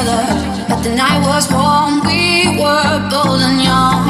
other, but the night was warm. We were bold and young.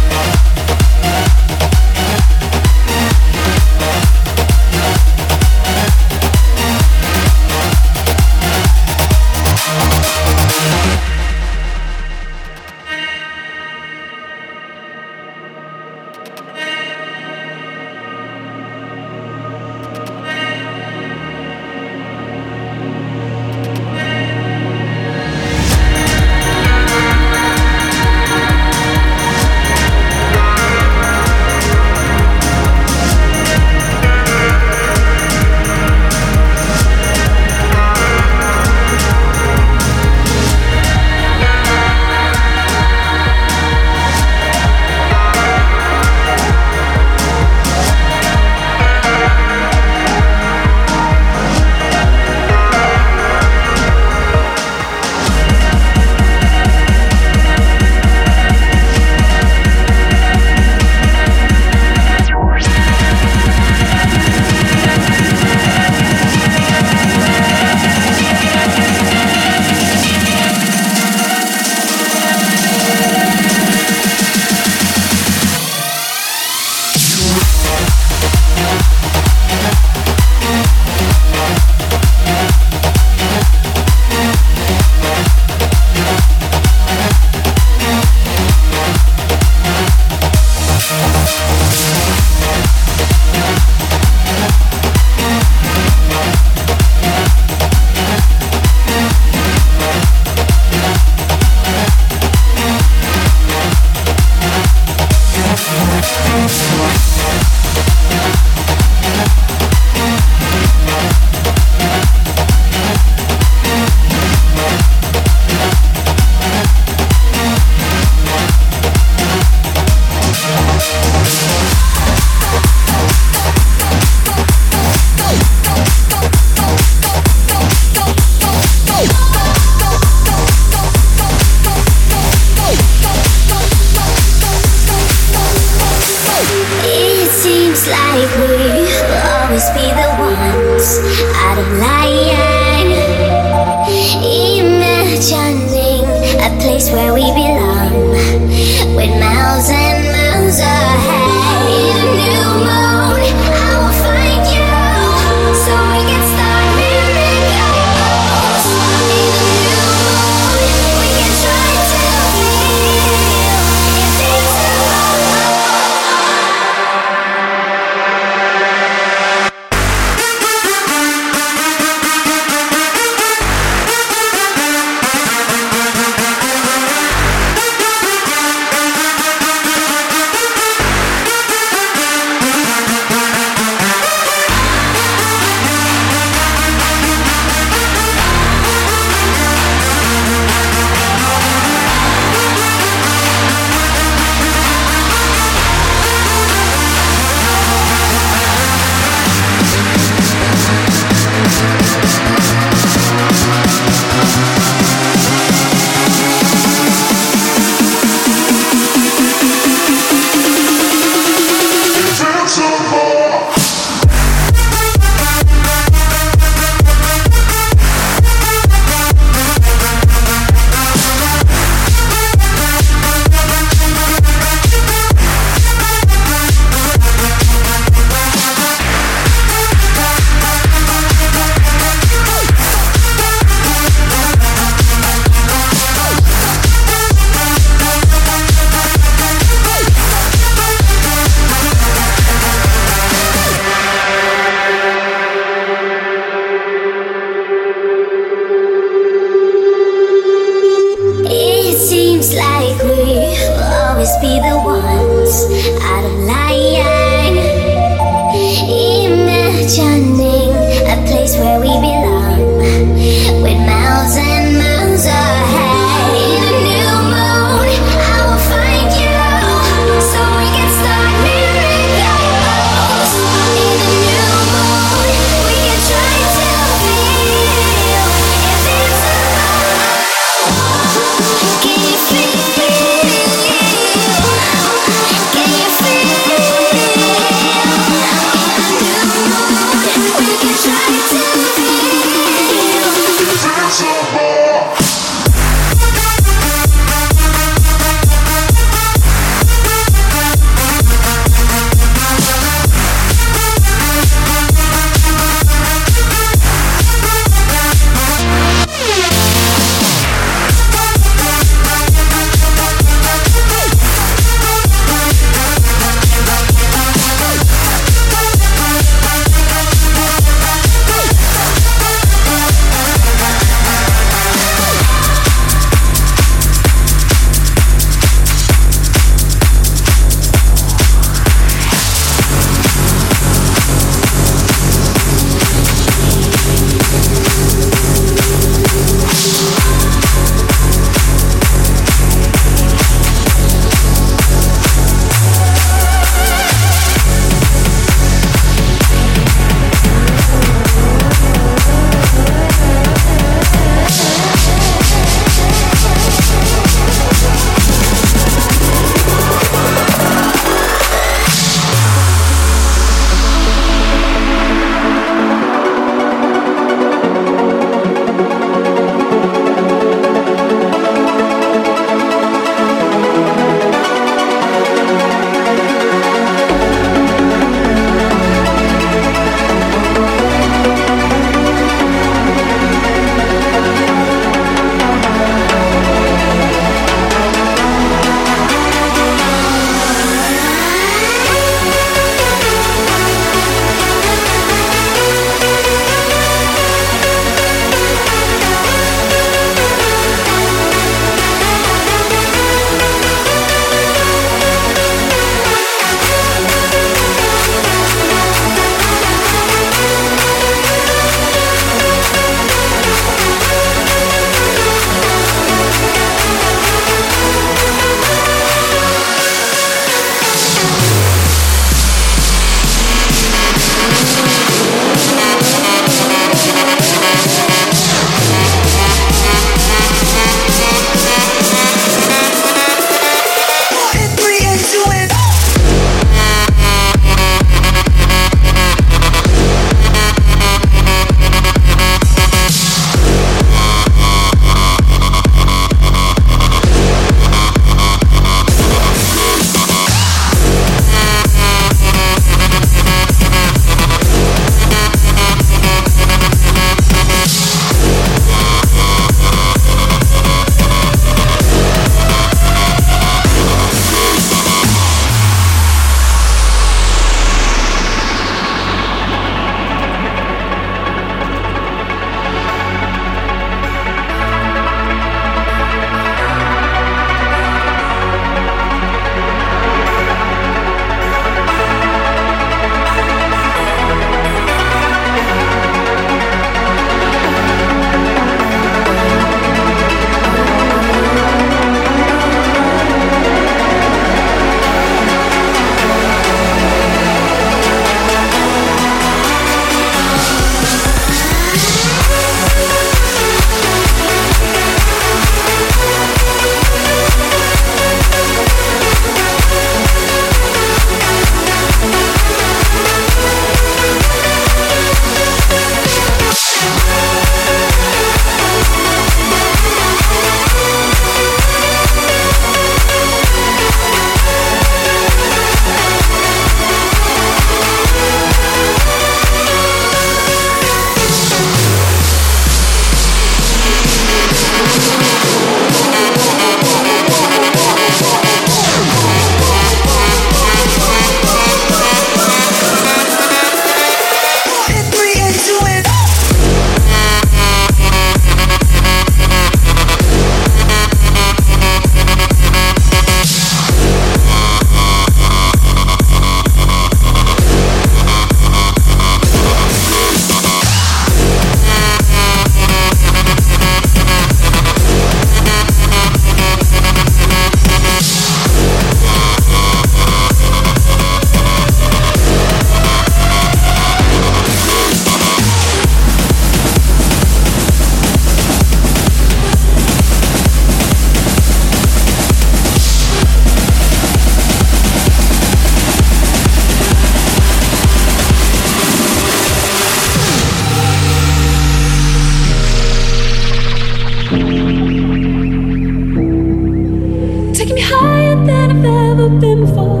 taking me higher than I've ever been before.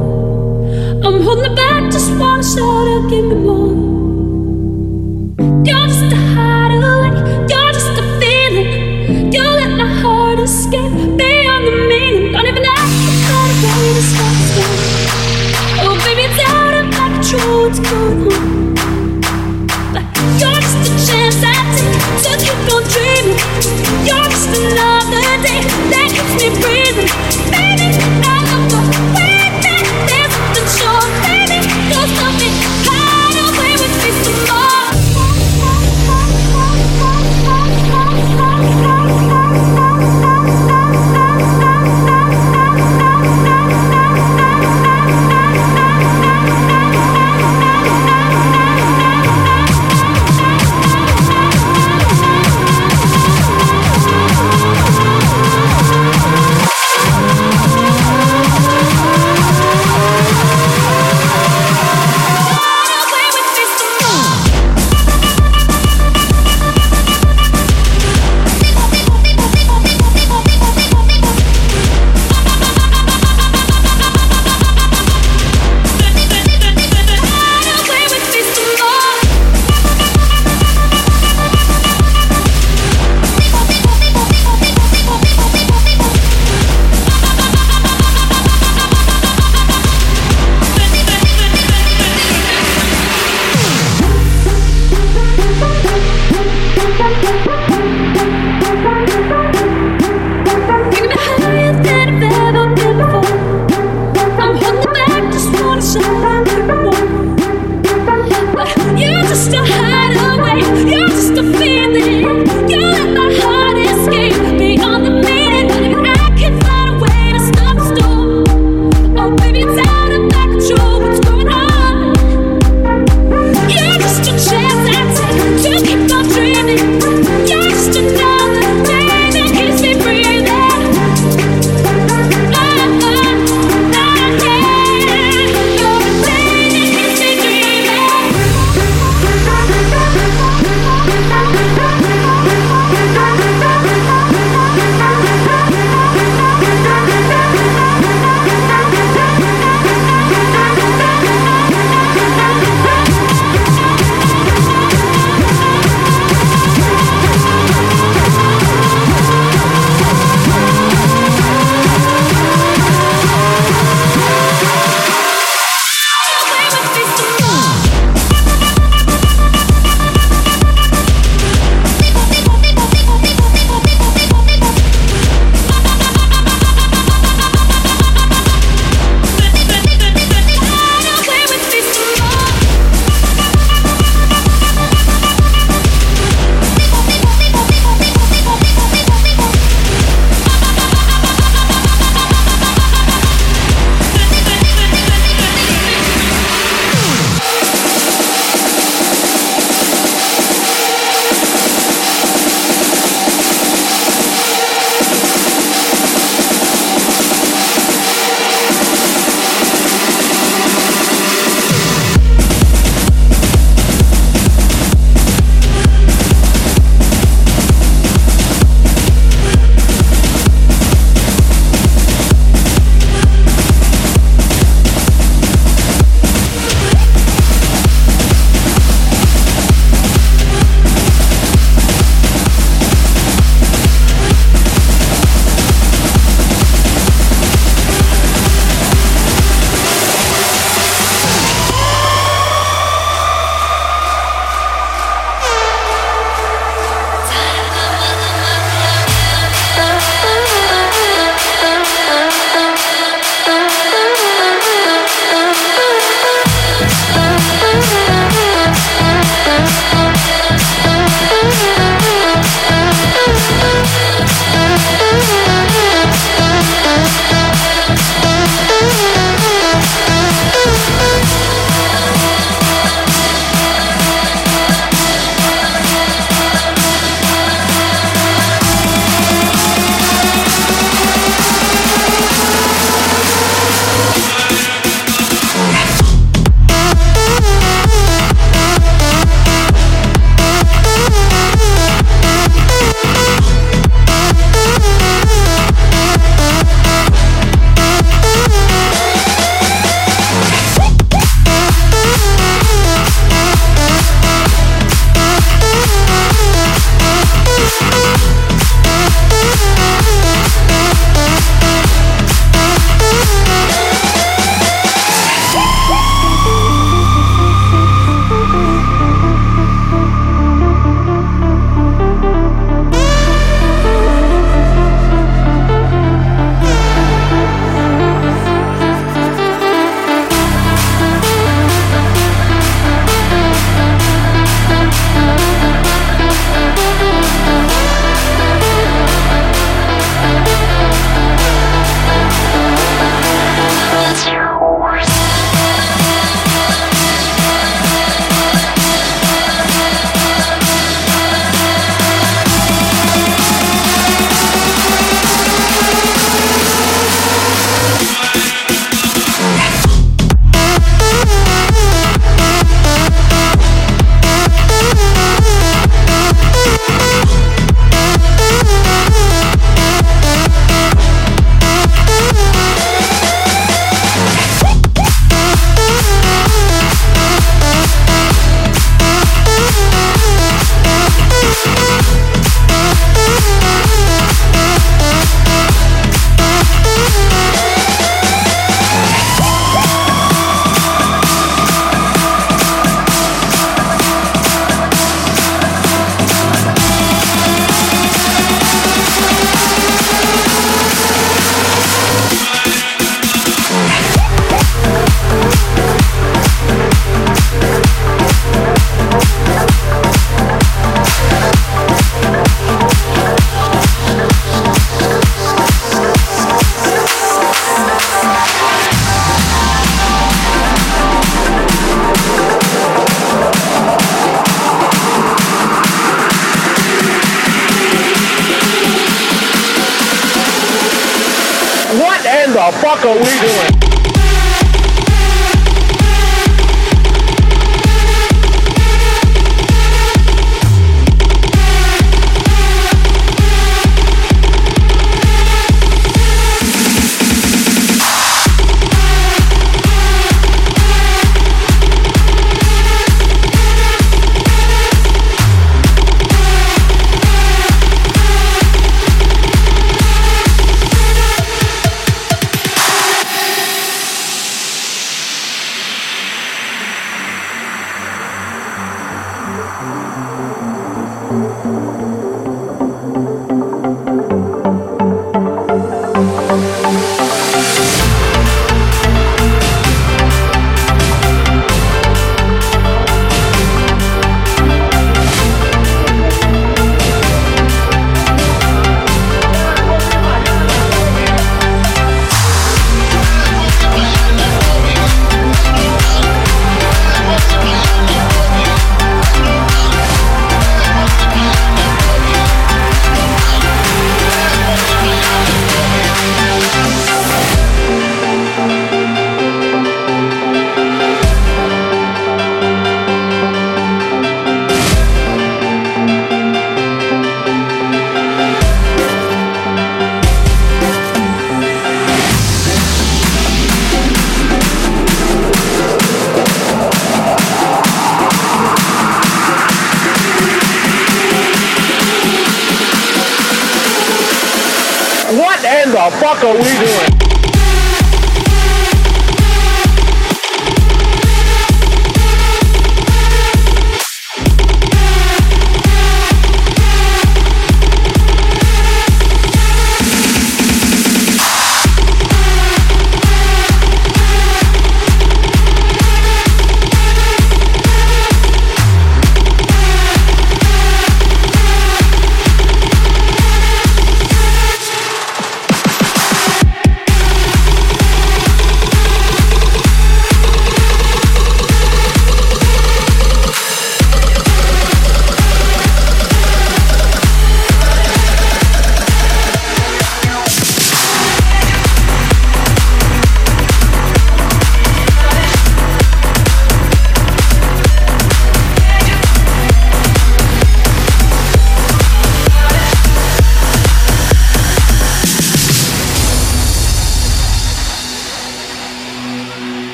I'm holding it back, just wanna shout out, give me more. You're just a hideaway, you're just a feeling. You let my heart escape beyond the meaning. Don't even ask me how to play this Oh, baby, it's out of my control, what's going on? But you're just a chance I take, to keep on dreaming. You're just enough.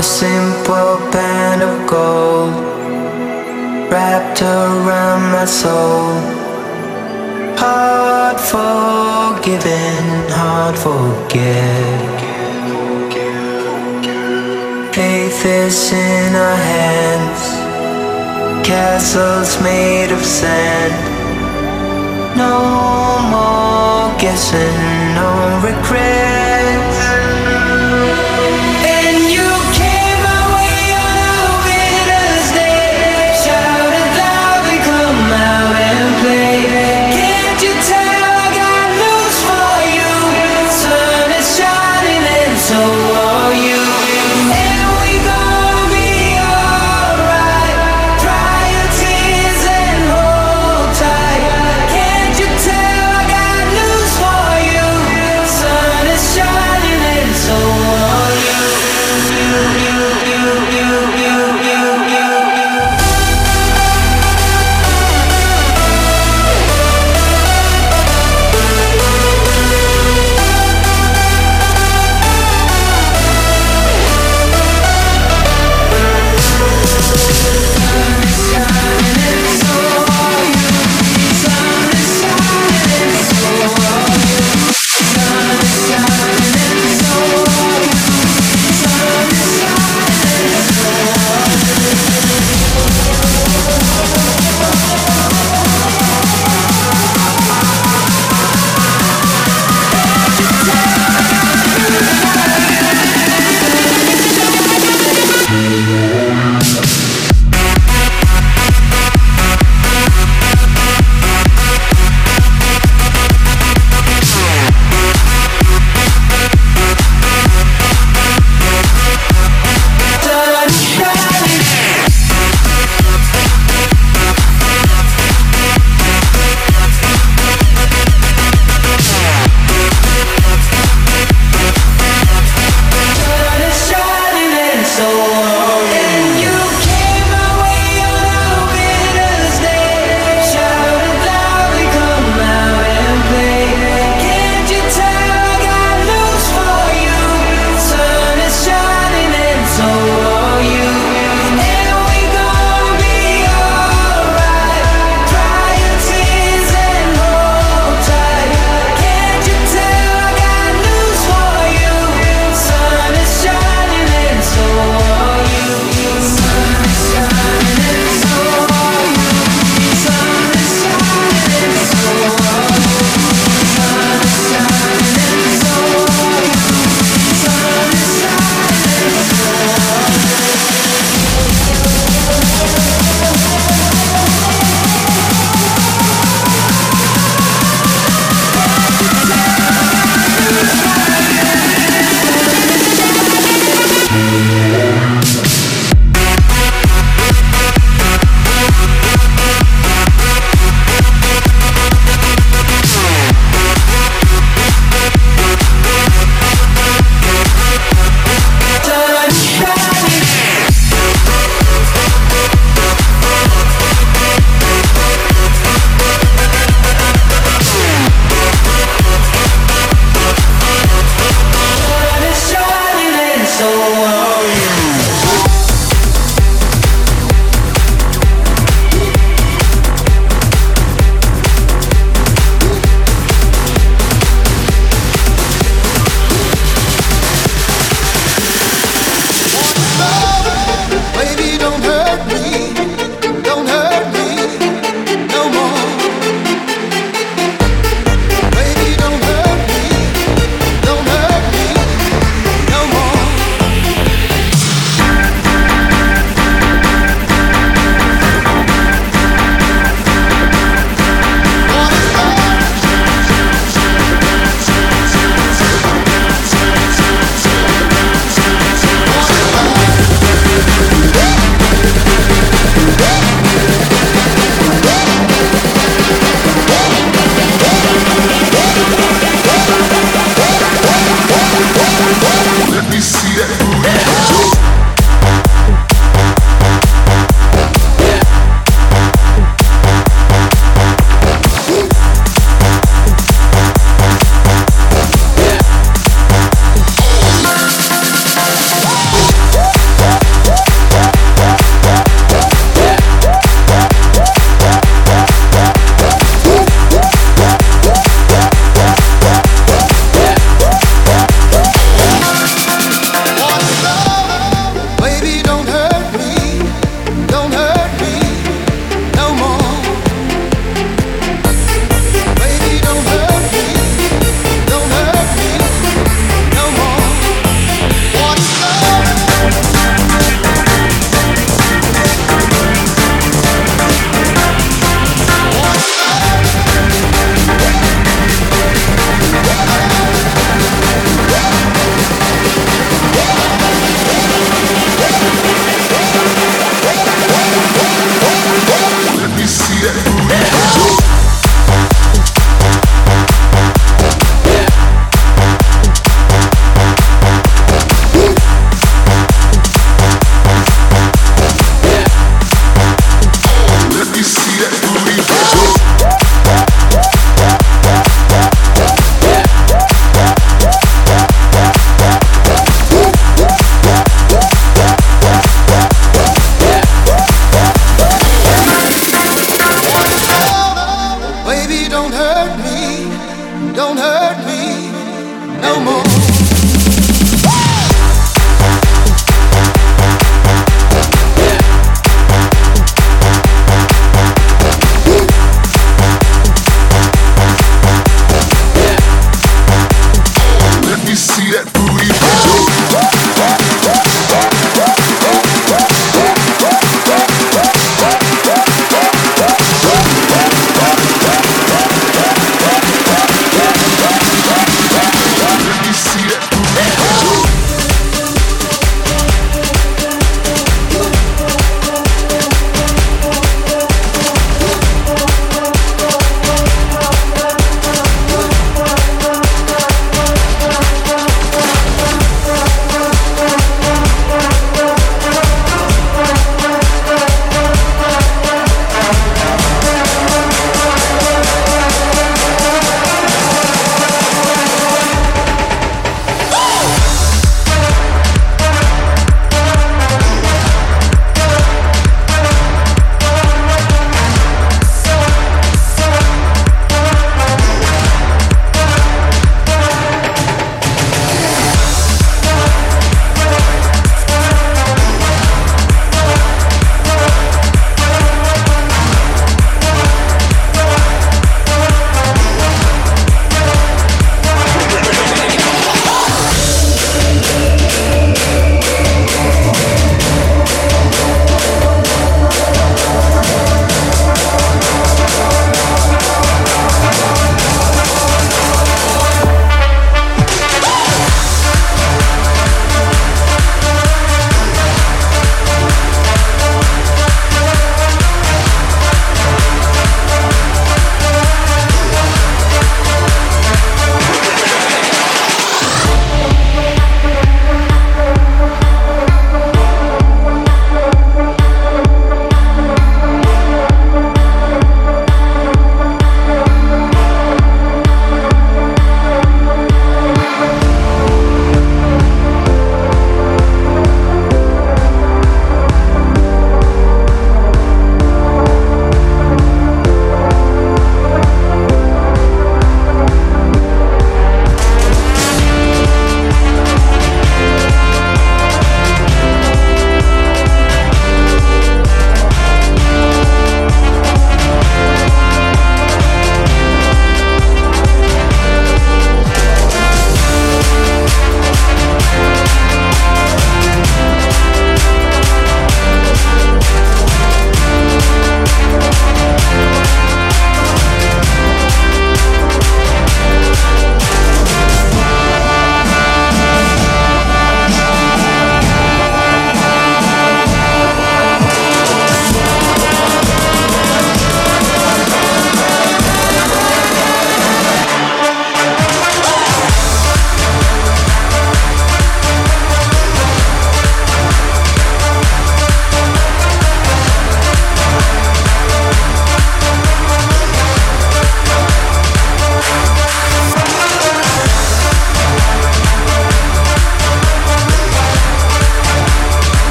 a simple band of gold wrapped around my soul. Hard forgiven, hard forget. Faith is in our hands, castles made of sand. No more guessing, no regrets.